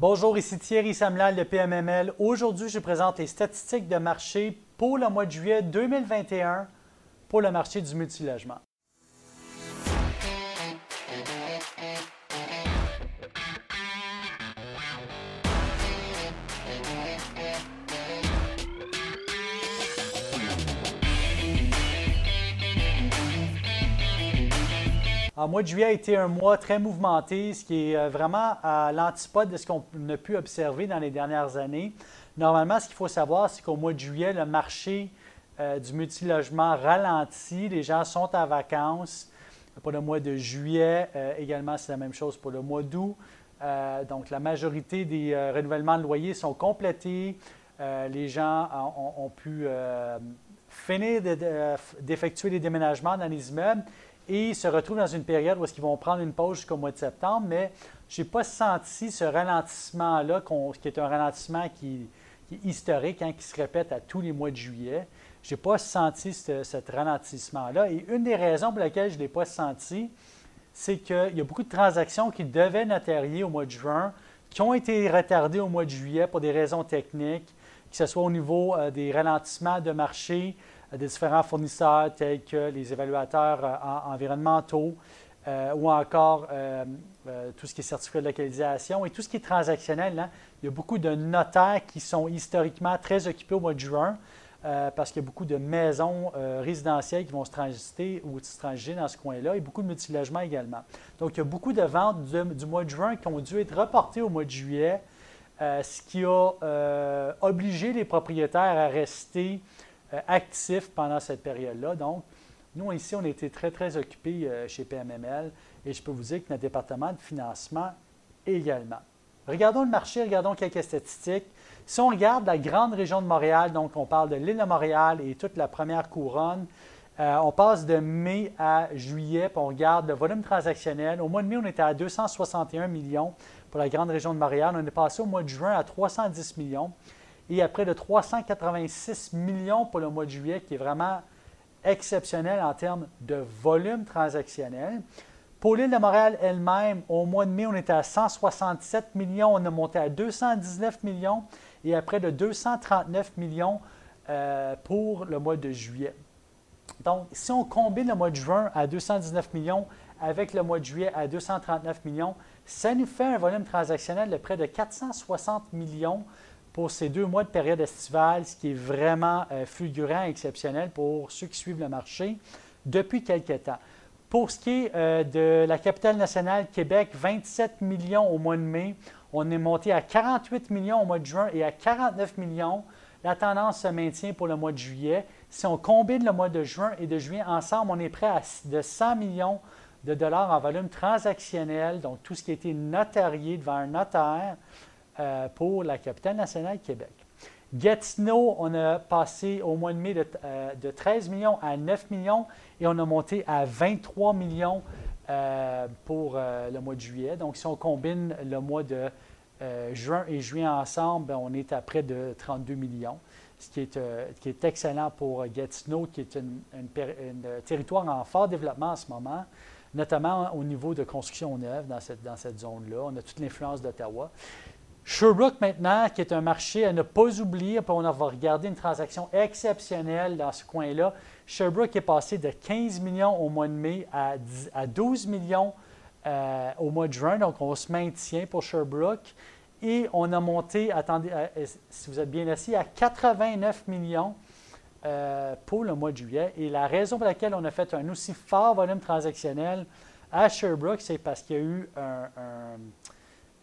Bonjour, ici Thierry Samlal de PMML. Aujourd'hui, je présente les statistiques de marché pour le mois de juillet 2021 pour le marché du multilogement. Le mois de juillet a été un mois très mouvementé, ce qui est euh, vraiment à l'antipode de ce qu'on a pu observer dans les dernières années. Normalement, ce qu'il faut savoir, c'est qu'au mois de juillet, le marché euh, du multilogement ralentit, les gens sont en vacances. Pour le mois de juillet, euh, également, c'est la même chose pour le mois d'août. donc, la majorité des renouvellements de loyers sont complétés. les gens ont pu finir d'effectuer les déménagements dans les immeubles et se retrouvent dans une période où ils vont prendre une pause jusqu'au mois de septembre, mais je n'ai pas senti ce ralentissement-là, qui est un ralentissement qui, est historique, hein, qui se répète à tous les mois de juillet. Je n'ai pas senti ce, ralentissement-là. Et une des raisons pour lesquelles je ne l'ai pas senti, c'est qu'il y a beaucoup de transactions qui devaient notarier au mois de juin, qui ont été retardées au mois de juillet pour des raisons techniques, que ce soit au niveau euh, des ralentissements de marché, des différents fournisseurs tels que les évaluateurs euh, environnementaux euh, ou encore euh, tout ce qui est certificat de localisation et tout ce qui est transactionnel. Hein. Il y a beaucoup de notaires qui sont historiquement très occupés au mois de juin parce qu'il y a beaucoup de maisons résidentielles qui vont se transiter ou se transiger dans ce coin-là et beaucoup de multilogements également. Donc, il y a beaucoup de ventes du mois de juin qui ont dû être reportées au mois de juillet, ce qui a obligé les propriétaires à rester actifs pendant cette période-là. Donc, nous, ici, on été très, très occupés euh, chez PMML et je peux vous dire que notre département de financement également. Regardons le marché, regardons quelques statistiques. Si on regarde la grande région de Montréal, donc on parle de l'île de Montréal et toute la première couronne, euh, on passe de mai à juillet, puis on regarde le volume transactionnel. Au mois de mai, on était à 261 millions pour la grande région de Montréal. On est passé au mois de juin à 310 millions et à près de 386 millions pour le mois de juillet, qui est vraiment exceptionnel en termes de volume transactionnel. Pour l'île de Montréal elle-même, au mois de mai, on était à 167 millions, on a monté à 219 millions et à près de 239 millions euh, pour le mois de juillet. Donc, si on combine le mois de juin à 219 millions avec le mois de juillet à 239 millions, ça nous fait un volume transactionnel de près de 460 millions pour ces deux mois de période estivale, ce qui est vraiment euh, fulgurant et exceptionnel pour ceux qui suivent le marché depuis quelques temps. Pour ce qui est euh, de la capitale nationale Québec, 27 millions au mois de mai. On est monté à 48 millions au mois de juin et à 49 millions. La tendance se maintient pour le mois de juillet. Si on combine le mois de juin et de juillet ensemble, on est prêt à de 100 millions de dollars en volume transactionnel, donc tout ce qui a été notarié devant un notaire. Euh, pour la capitale nationale Québec. Gatineau, on a passé au mois de mai de, 13 euh, millions à 9 millions et on a monté à 23 millions euh, pour le mois de juillet. Donc, si on combine le mois de juin et juillet ensemble, ben, on est à près de 32 millions, ce qui est, excellent pour Gatineau, qui est un territoire en fort développement en ce moment, notamment au niveau de construction neuve dans cette zone-là. On a toute l'influence d'Ottawa. Sherbrooke maintenant, qui est un marché à ne pas oublier, on va regarder une transaction exceptionnelle dans ce coin-là. Sherbrooke est passé de 15 millions au mois de mai à, 12 millions euh, au mois de juin, donc on se maintient pour Sherbrooke. Et on a monté, attendez, euh, si vous êtes bien assis, à 89 millions euh, pour le mois de juillet. Et la raison pour laquelle on a fait un aussi fort volume transactionnel à Sherbrooke, c'est parce qu'il y a eu un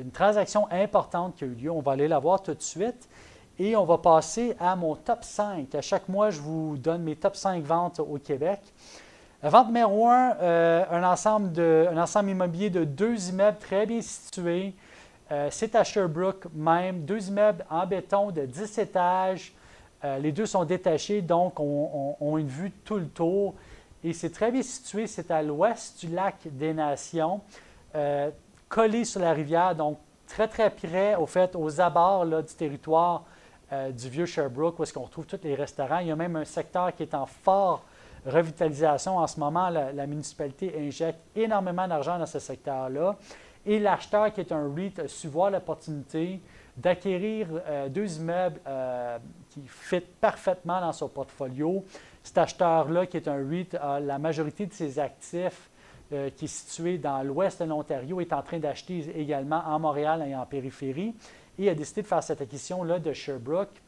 une transaction importante qui a eu lieu. On va aller la voir tout de suite. Et on va passer à mon top 5. À chaque mois, je vous donne mes top 5 ventes au Québec. vente numéro 1, euh, un, ensemble un ensemble immobilier de deux immeubles très bien situés. Euh, c'est à Sherbrooke même. Deux immeubles en béton de 10 étages. Euh, les deux sont détachés, donc on, on, une vue tout le tour. Et c'est très bien situé. C'est à l'ouest du lac des Nations collé sur la rivière, donc très, très près, au fait, aux abords du territoire euh, du vieux Sherbrooke, où est-ce qu'on retrouve tous les restaurants. Il y a même un secteur qui est en fort revitalisation. En ce moment, la, municipalité injecte énormément d'argent dans ce secteur-là. Et l'acheteur, qui est un REIT, a su voir l'opportunité d'acquérir deux immeubles qui fit parfaitement dans son portfolio. Cet acheteur-là, qui est un REIT, a la majorité de ses actifs qui est situé dans l'ouest de l'Ontario, est en train d'acheter également en Montréal et en périphérie. Et a décidé de faire cette acquisition-là de Sherbrooke,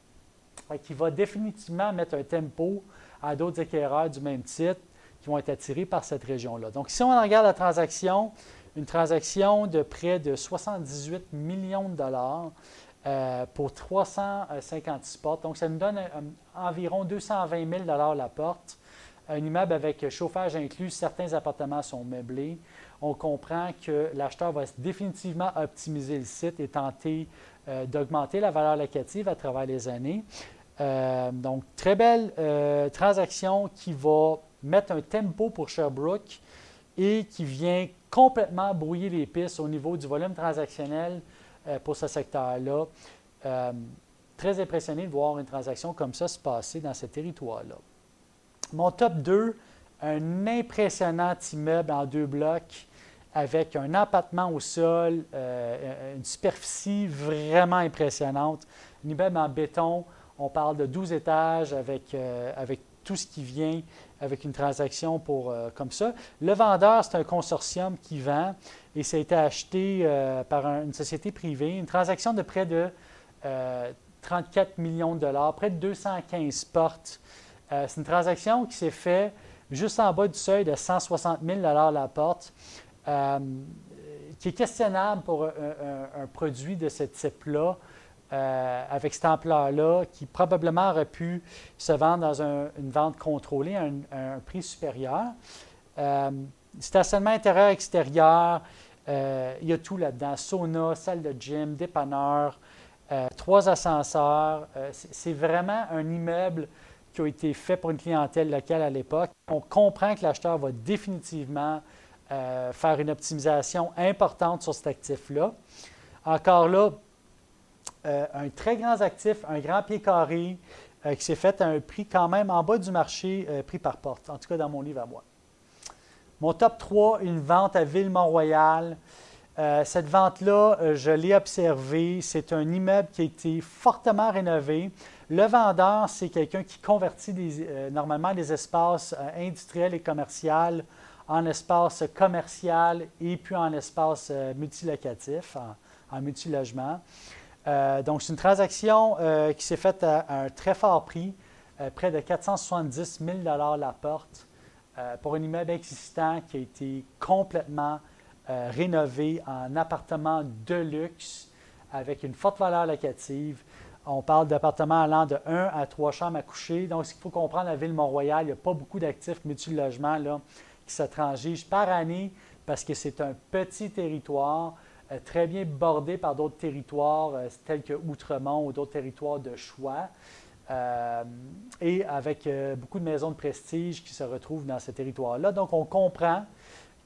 qui va définitivement mettre un tempo à d'autres acquéreurs du même titre qui vont être attirés par cette région-là. Donc, si on regarde la transaction, une transaction de près de 78 millions de dollars euh, pour 356 portes. Donc, ça nous donne environ 220 000 dollars la porte. Un immeuble avec chauffage inclus, certains appartements sont meublés. On comprend que l'acheteur va définitivement optimiser le site et tenter euh, d'augmenter la valeur locative à travers les années. Euh, donc, très belle euh, transaction qui va mettre un tempo pour Sherbrooke et qui vient complètement brouiller les pistes au niveau du volume transactionnel euh, pour ce secteur-là. très impressionné de voir une transaction comme ça se passer dans ce territoire-là. Mon top 2, un impressionnant immeuble en deux blocs avec un empattement au sol, une superficie vraiment impressionnante, un immeuble en béton on parle de 12 étages avec, euh, avec tout ce qui vient avec une transaction pour, euh, comme ça. Le vendeur, c'est un consortium qui vend et ça a été acheté euh, par une société privée. Une transaction de près de 34 millions de dollars, près de 215 portes. C'est une transaction qui s'est faite juste en bas du seuil de 160 000 dollars la porte, qui est questionnable pour un produit de ce type-là. Euh, avec cette ampleur-là, qui probablement aurait pu se vendre dans une vente contrôlée à un, prix supérieur. Euh, stationnement intérieur-extérieur, euh, il y a tout là-dedans. Sauna, salle de gym, dépanneur, trois ascenseurs. c'est vraiment un immeuble qui a été fait pour une clientèle locale à l'époque. On comprend que l'acheteur va définitivement faire une optimisation importante sur cet actif-là. Encore là, euh, un très grand actif, un grand pied carré, euh, qui s'est fait à un prix quand même en bas du marché, euh, prix par porte, en tout cas dans mon livre à moi. Mon top 3, une vente à Ville-Mont-Royal. cette vente-là, je l'ai observée. C'est un immeuble qui a été fortement rénové. Le vendeur, c'est quelqu'un qui convertit normalement des espaces industriels et commerciaux en espaces commercial et puis en espaces multilocatifs, en, en multilogement. Euh, donc, c'est une transaction euh, qui s'est faite à, un très fort prix, euh, près de 470 000 la porte, pour un immeuble existant qui a été complètement rénové en appartement de luxe avec une forte valeur locative. On parle d'appartements allant de 1 à 3 chambres à coucher. Donc, ce qu'il faut comprendre, la ville Mont-Royal, il n'y a pas beaucoup d'actifs multi-logements qui se transigent par année parce que c'est un petit territoire. Euh, très bien bordé par d'autres territoires euh, tels que Outremont ou d'autres territoires de choix. Euh, et avec beaucoup de maisons de prestige qui se retrouvent dans ce territoire-là. Donc, on comprend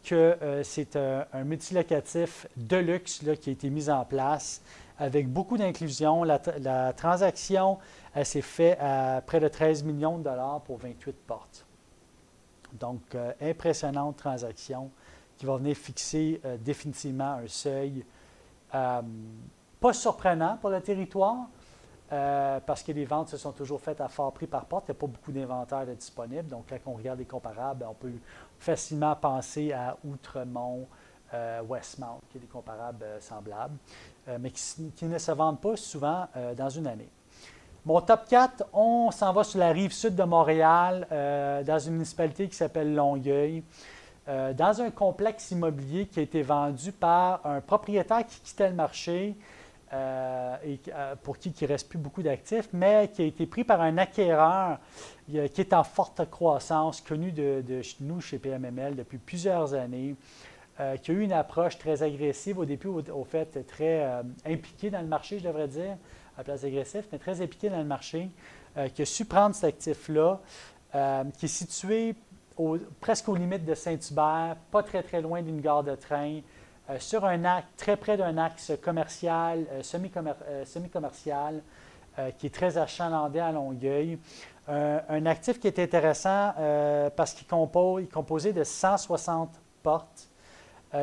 que c'est un, multilocatif de luxe qui a été mis en place avec beaucoup d'inclusion. La, transaction s'est faite à près de 13 millions de dollars pour 28 portes. Donc, impressionnante transaction qui va venir fixer euh, définitivement un seuil euh, pas surprenant pour le territoire, euh, parce que les ventes se sont toujours faites à fort prix par porte. Il n'y a pas beaucoup d'inventaire disponible. Donc, quand on regarde les comparables, on peut facilement penser à Outremont, Westmount, qui est des comparables semblables, mais qui, ne se vendent pas souvent dans une année. Mon top 4, on s'en va sur la rive sud de Montréal, dans une municipalité qui s'appelle Longueuil. Euh, dans un complexe immobilier qui a été vendu par un propriétaire qui quittait le marché euh, et euh, pour qui il ne reste plus beaucoup d'actifs, mais qui a été pris par un acquéreur qui est en forte croissance, connu de, nous chez PMML depuis plusieurs années, qui a eu une approche très agressive au début, au, fait, très impliqué dans le marché, je devrais dire, à place agressif, mais très impliqué dans le marché, qui a su prendre cet actif-là, qui est situé presque aux limites de Saint-Hubert, pas très très loin d'une gare de train, euh, sur un axe, très près d'un axe commercial, euh, euh, semi-commercial, qui est très achalandé à Longueuil. un actif qui est intéressant parce qu'il il est composé de 160 portes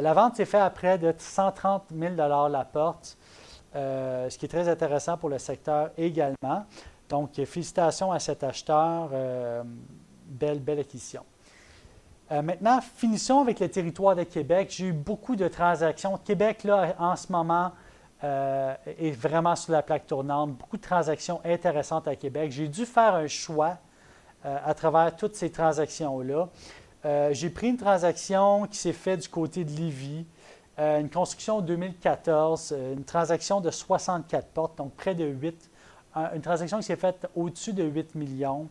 la vente s'est faite à près de 130 000 la porte, ce qui est très intéressant pour le secteur également. Donc, félicitations à cet acheteur. belle, belle acquisition. maintenant, finissons avec le territoire de Québec. J'ai eu beaucoup de transactions. Québec, là, en ce moment, euh, est vraiment sur la plaque tournante. Beaucoup de transactions intéressantes à Québec. J'ai dû faire un choix euh, à travers toutes ces transactions-là. Euh, j'ai pris une transaction qui s'est faite du côté de Lévis, une construction 2014, une transaction de 64 portes, donc près de 8, une transaction qui s'est faite au-dessus de 8 millions,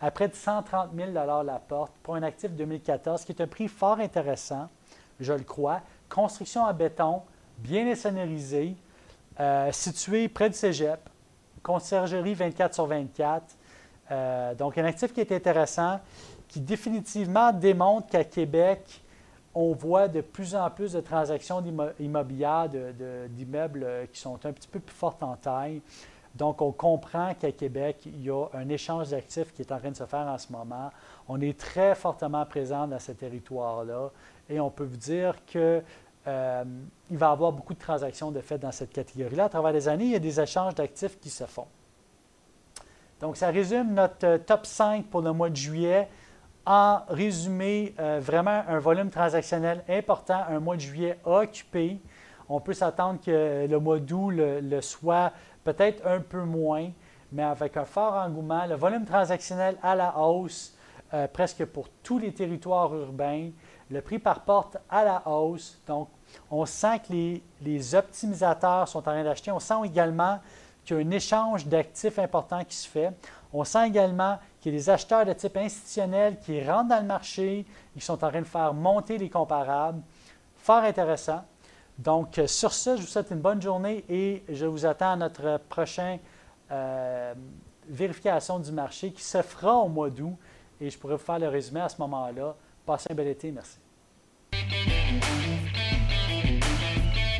à près de 130 000 la porte pour un actif 2014, qui est un prix fort intéressant, je le crois. Construction en béton, bien sonorisée, euh, situé près du cégep, conciergerie 24 sur 24. Euh, donc, un actif qui est intéressant, qui définitivement démontre qu'à Québec, on voit de plus en plus de transactions immobilières, d'immeubles euh, qui sont un petit peu plus fortes en taille. Donc, on comprend qu'à Québec, il y a un échange d'actifs qui est en train de se faire en ce moment. On est très fortement présent dans ce territoire-là et on peut vous dire que euh, il va y avoir beaucoup de transactions de fait dans cette catégorie-là. À travers les années, il y a des échanges d'actifs qui se font. Donc, ça résume notre euh, top 5 pour le mois de juillet. En résumé, euh, vraiment un volume transactionnel important, un mois de juillet occupé. On peut s'attendre que le mois d'août le, soit peut-être un peu moins, mais avec un fort engouement. Le volume transactionnel à la hausse, presque pour tous les territoires urbains. Le prix par porte à la hausse. Donc, on sent que les, optimisateurs sont en train d'acheter. On sent également qu'il y a un échange d'actifs important qui se fait. On sent également qu'il y a des acheteurs de type institutionnel qui rentrent dans le marché qui sont en train de faire monter les comparables. Fort intéressant. Donc, sur ce, je vous souhaite une bonne journée et je vous attends à notre prochaine euh, vérification du marché qui se fera au mois d'août et je pourrai vous faire le résumé à ce moment-là. Passez un bel été. Merci.